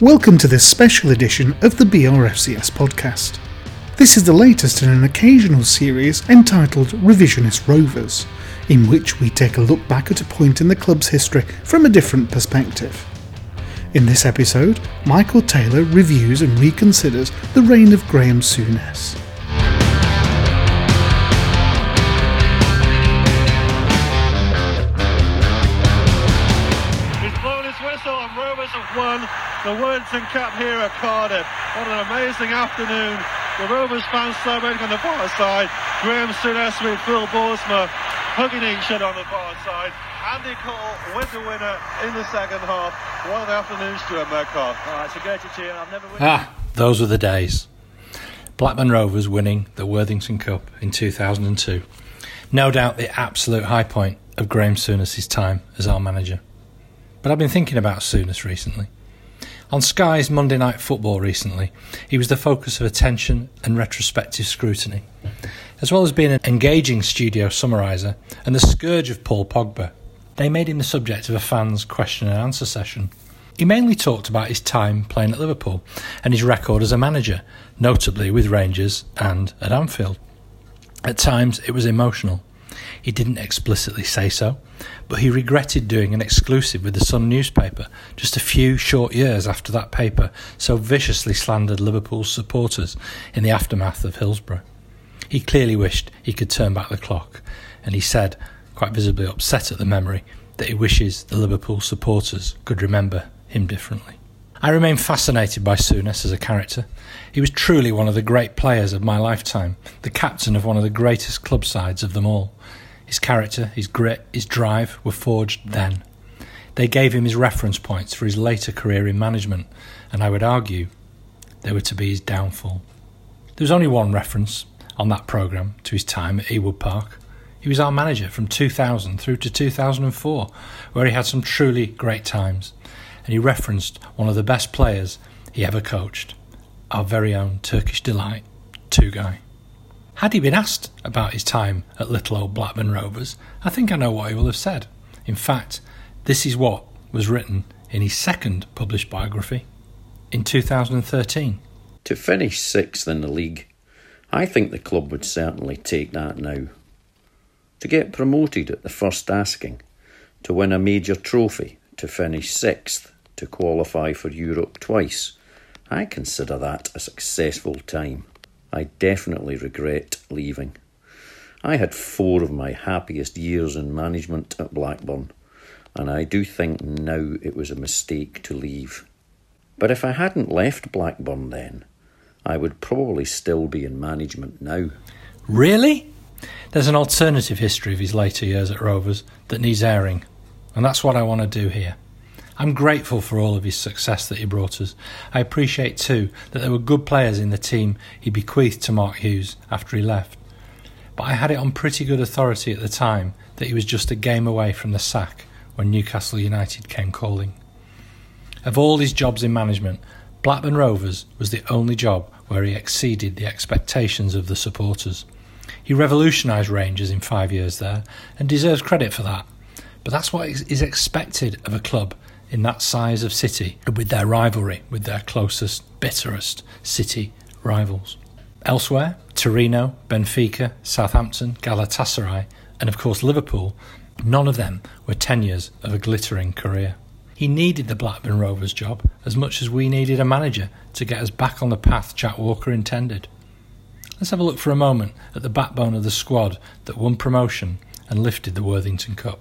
Welcome to this special edition of the BRFCS podcast. This is the latest in an occasional series entitled Revisionist Rovers, in which we take a look back at a point in the club's history from a different perspective. In this episode, Michael Taylor reviews and reconsiders the reign of Graeme Souness. The Worthington Cup here at Cardiff. What an amazing afternoon. The Rovers fans celebrating on the far side. Graeme Souness with Phil Boersma hugging each other on the far side. Andy Cole with the winner in the second half. What an afternoon, Stuart Metcalf. Oh, it's a great tune. I've never won. Ah, those were the days. Blackburn Rovers winning the Worthington Cup in 2002. No doubt the absolute high point of Graeme Souness's time as our manager. But I've been thinking about Souness recently. On Sky's Monday Night Football recently, he was the focus of attention and retrospective scrutiny, as well as being an engaging studio summariser and the scourge of Paul Pogba. They made him the subject of a fan's question and answer session. He mainly talked about his time playing at Liverpool and his record as a manager, notably with Rangers and at Anfield. At times it was emotional. He didn't explicitly say so, but he regretted doing an exclusive with the Sun newspaper just a few short years after that paper so viciously slandered Liverpool's supporters in the aftermath of Hillsborough. He clearly wished he could turn back the clock, and he said, quite visibly upset at the memory, that he wishes the Liverpool supporters could remember him differently. I remain fascinated by Souness as a character. He was truly one of the great players of my lifetime, the captain of one of the greatest club sides of them all. His character, his grit, his drive were forged then. They gave him his reference points for his later career in management, and I would argue they were to be his downfall. There was only one reference on that programme to his time at Ewood Park. He was our manager from 2000 through to 2004, where he had some truly great times, and he referenced one of the best players he ever coached, our very own Turkish delight, Tugay. Had he been asked about his time at little old Blackburn Rovers, I think I know what he will have said. In fact, this is what was written in his second published biography in 2013. To finish sixth in the league, I think the club would certainly take that now. To get promoted at the first asking, to win a major trophy, to finish sixth, to qualify for Europe twice, I consider that a successful time. I definitely regret leaving. I had four of my happiest years in management at Blackburn, and I do think now it was a mistake to leave. But if I hadn't left Blackburn then, I would probably still be in management now. Really? There's an alternative history of his later years at Rovers that needs airing, and that's what I want to do here. I'm grateful for all of his success that he brought us. I appreciate too that there were good players in the team he bequeathed to Mark Hughes after he left. But I had it on pretty good authority at the time that he was just a game away from the sack when Newcastle United came calling. Of all his jobs in management, Blackburn Rovers was the only job where he exceeded the expectations of the supporters. He revolutionised Rangers in five years there and deserves credit for that. But that's what is expected of a club in that size of city with their rivalry with their closest, bitterest city rivals. Elsewhere, Torino, Benfica, Southampton, Galatasaray, and of course Liverpool, none of them were tenures of a glittering career. He needed the Blackburn Rovers job as much as we needed a manager to get us back on the path Jack Walker intended. Let's have a look for a moment at the backbone of the squad that won promotion and lifted the Worthington Cup.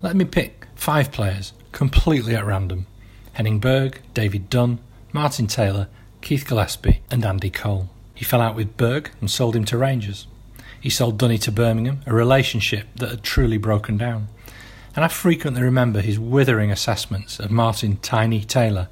Let me pick five players completely at random Henning Berg, David Dunn, Martin Taylor, Keith Gillespie, and Andy Cole. He fell out with Berg and sold him to Rangers. He sold Dunny to Birmingham, a relationship that had truly broken down. And I frequently remember his withering assessments of Martin Tiny Taylor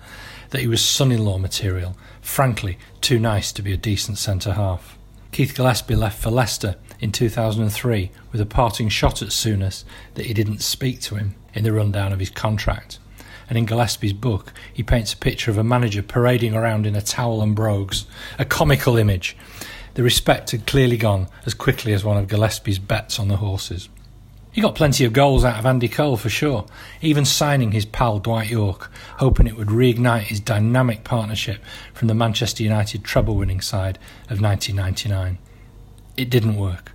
that he was son in law material, frankly, too nice to be a decent centre half. Keith Gillespie left for Leicester in 2003 with a parting shot at Souness that he didn't speak to him in the rundown of his contract. And in Gillespie's book, he paints a picture of a manager parading around in a towel and brogues, a comical image. The respect had clearly gone as quickly as one of Gillespie's bets on the horses. He got plenty of goals out of Andy Cole for sure, even signing his pal Dwight Yorke, hoping it would reignite his dynamic partnership from the Manchester United treble winning side of 1999. It didn't work.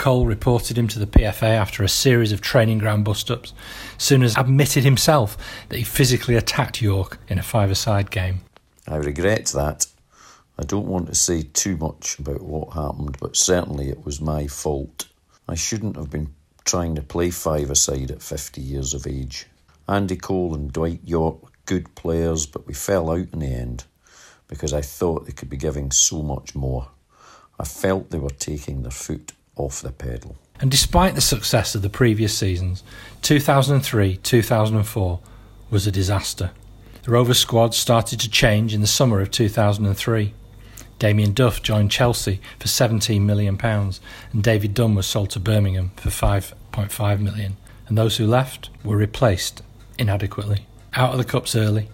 Cole reported him to the PFA after a series of training ground bust ups, Souness admitted himself that he physically attacked Yorke in a five a side game. I regret that. I don't want to say too much about what happened, but certainly it was my fault. I shouldn't have been trying to play five a side at 50 years of age. Andy Cole and Dwight Yorke, good players, but we fell out in the end because I thought they could be giving so much more. I felt they were taking their foot off the pedal. And despite the success of the previous seasons, 2003 2004 was a disaster. The Rovers squad started to change in the summer of 2003. Damien Duff joined Chelsea for £17 million, and David Dunn was sold to Birmingham for £5.5 million. And those who left were replaced inadequately. Out of the Cups early,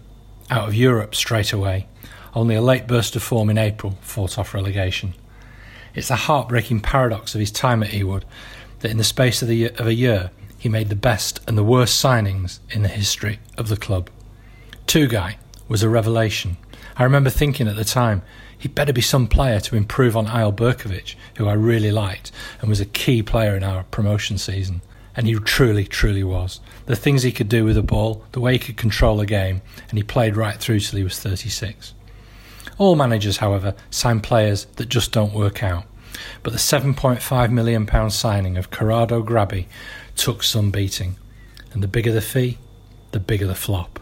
out of Europe straight away. Only a late burst of form in April fought off relegation. It's a heartbreaking paradox of his time at Ewood that in the space of, the, of a year he made the best and the worst signings in the history of the club. Tugay was a revelation. I remember thinking at the time, he'd better be some player to improve on Eyal Berkovic, who I really liked and was a key player in our promotion season. And he truly, truly was. The things he could do with the ball, the way he could control a game, and he played right through till he was 36. All managers, however, sign players that just don't work out. But the £7.5 million signing of Corrado Grabbi took some beating. And the bigger the fee, the bigger the flop.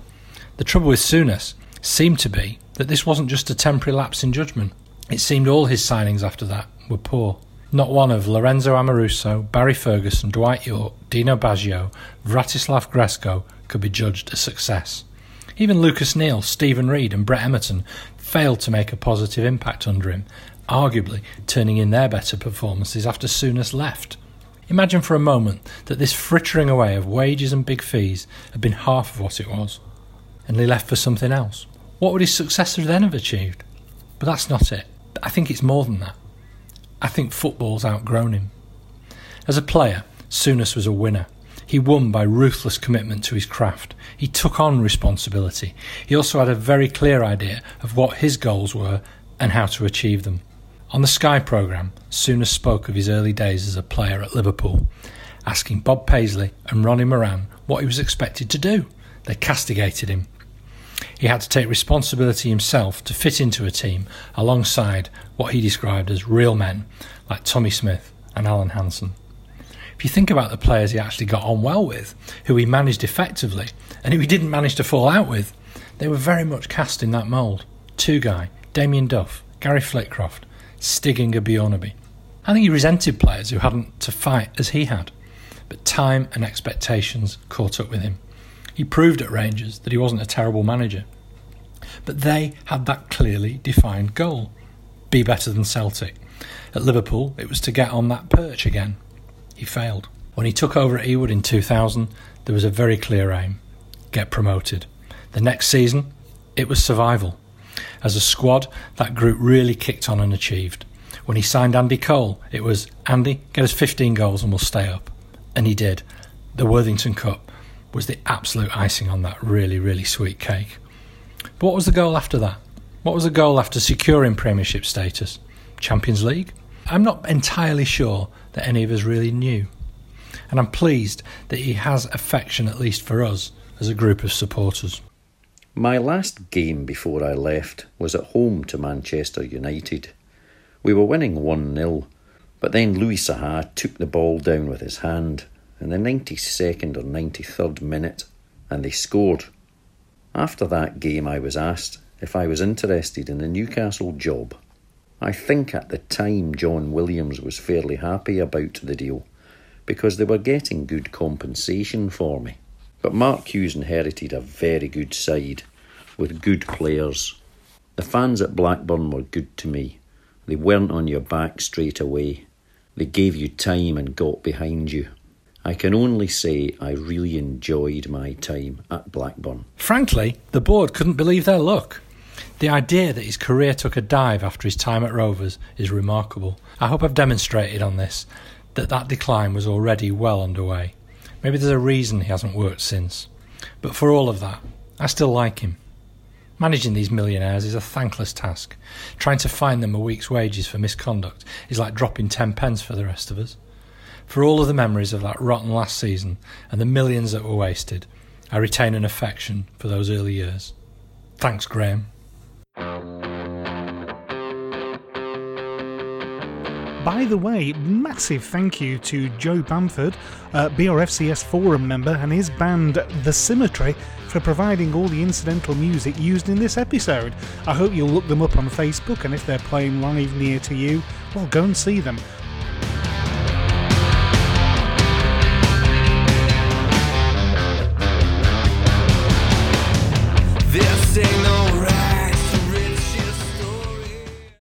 The trouble with Souness seemed to be that this wasn't just a temporary lapse in judgment. It seemed all his signings after that were poor. Not one of Lorenzo Amoruso, Barry Ferguson, Dwight Yorke, Dino Baggio, Vratislav Gresko could be judged a success. Even Lucas Neill, Steven Reid, and Brett Emerton failed to make a positive impact under him, arguably turning in their better performances after Souness left. Imagine for a moment that this frittering away of wages and big fees had been half of what it was, and he left for something else. What would his successor then have achieved? But that's not it. I think it's more than that. I think football's outgrown him. As a player, Souness was a winner. He won by ruthless commitment to his craft. He took on responsibility. He also had a very clear idea of what his goals were and how to achieve them. On the Sky programme, Souness spoke of his early days as a player at Liverpool, asking Bob Paisley and Ronnie Moran what he was expected to do. They castigated him. He had to take responsibility himself to fit into a team alongside what he described as real men like Tommy Smith and Alan Hansen. If you think about the players he actually got on well with, who he managed effectively, and who he didn't manage to fall out with, they were very much cast in that mould. Tugay, Damien Duff, Gary Flitcroft, Stig Inge Bjornebye. I think he resented players who hadn't to fight as he had, but time and expectations caught up with him. He proved at Rangers that he wasn't a terrible manager, but they had that clearly defined goal be better than Celtic. At Liverpool, it was to get on that perch again. He failed. When he took over at Ewood in 2000, there was a very clear aim get promoted. The next season, it was survival. As a squad, that group really kicked on and achieved. When he signed Andy Cole, it was Andy, get us 15 goals and we'll stay up. And he did. The Worthington Cup was the absolute icing on that really, really sweet cake. But what was the goal after that? What was the goal after securing Premiership status? Champions League? I'm not entirely sure that any of us really knew. And I'm pleased that he has affection, at least for us, as a group of supporters. My last game before I left was at home to Manchester United. We were winning 1 0, but then Louis Saha took the ball down with his hand in the 92nd or 93rd minute and they scored. After that game, I was asked if I was interested in the Newcastle job. I think at the time John Williams was fairly happy about the deal because they were getting good compensation for me. But Mark Hughes inherited a very good side with good players. The fans at Blackburn were good to me. They weren't on your back straight away. They gave you time and got behind you. I can only say I really enjoyed my time at Blackburn. Frankly, the board couldn't believe their luck. The idea that his career took a dive after his time at Rovers is remarkable. I hope I've demonstrated on this that that decline was already well underway. Maybe there's a reason he hasn't worked since. But for all of that, I still like him. Managing these millionaires is a thankless task. Trying to find them a week's wages for misconduct is like dropping ten pence for the rest of us. For all of the memories of that rotten last season and the millions that were wasted, I retain an affection for those early years. Thanks, Graeme. By the way, massive thank you to Joe Bamford, uh, BRFCS forum member, and his band The Symmetry for providing all the incidental music used in this episode. I hope you'll look them up on Facebook, and if they're playing live near to you, well, go and see them.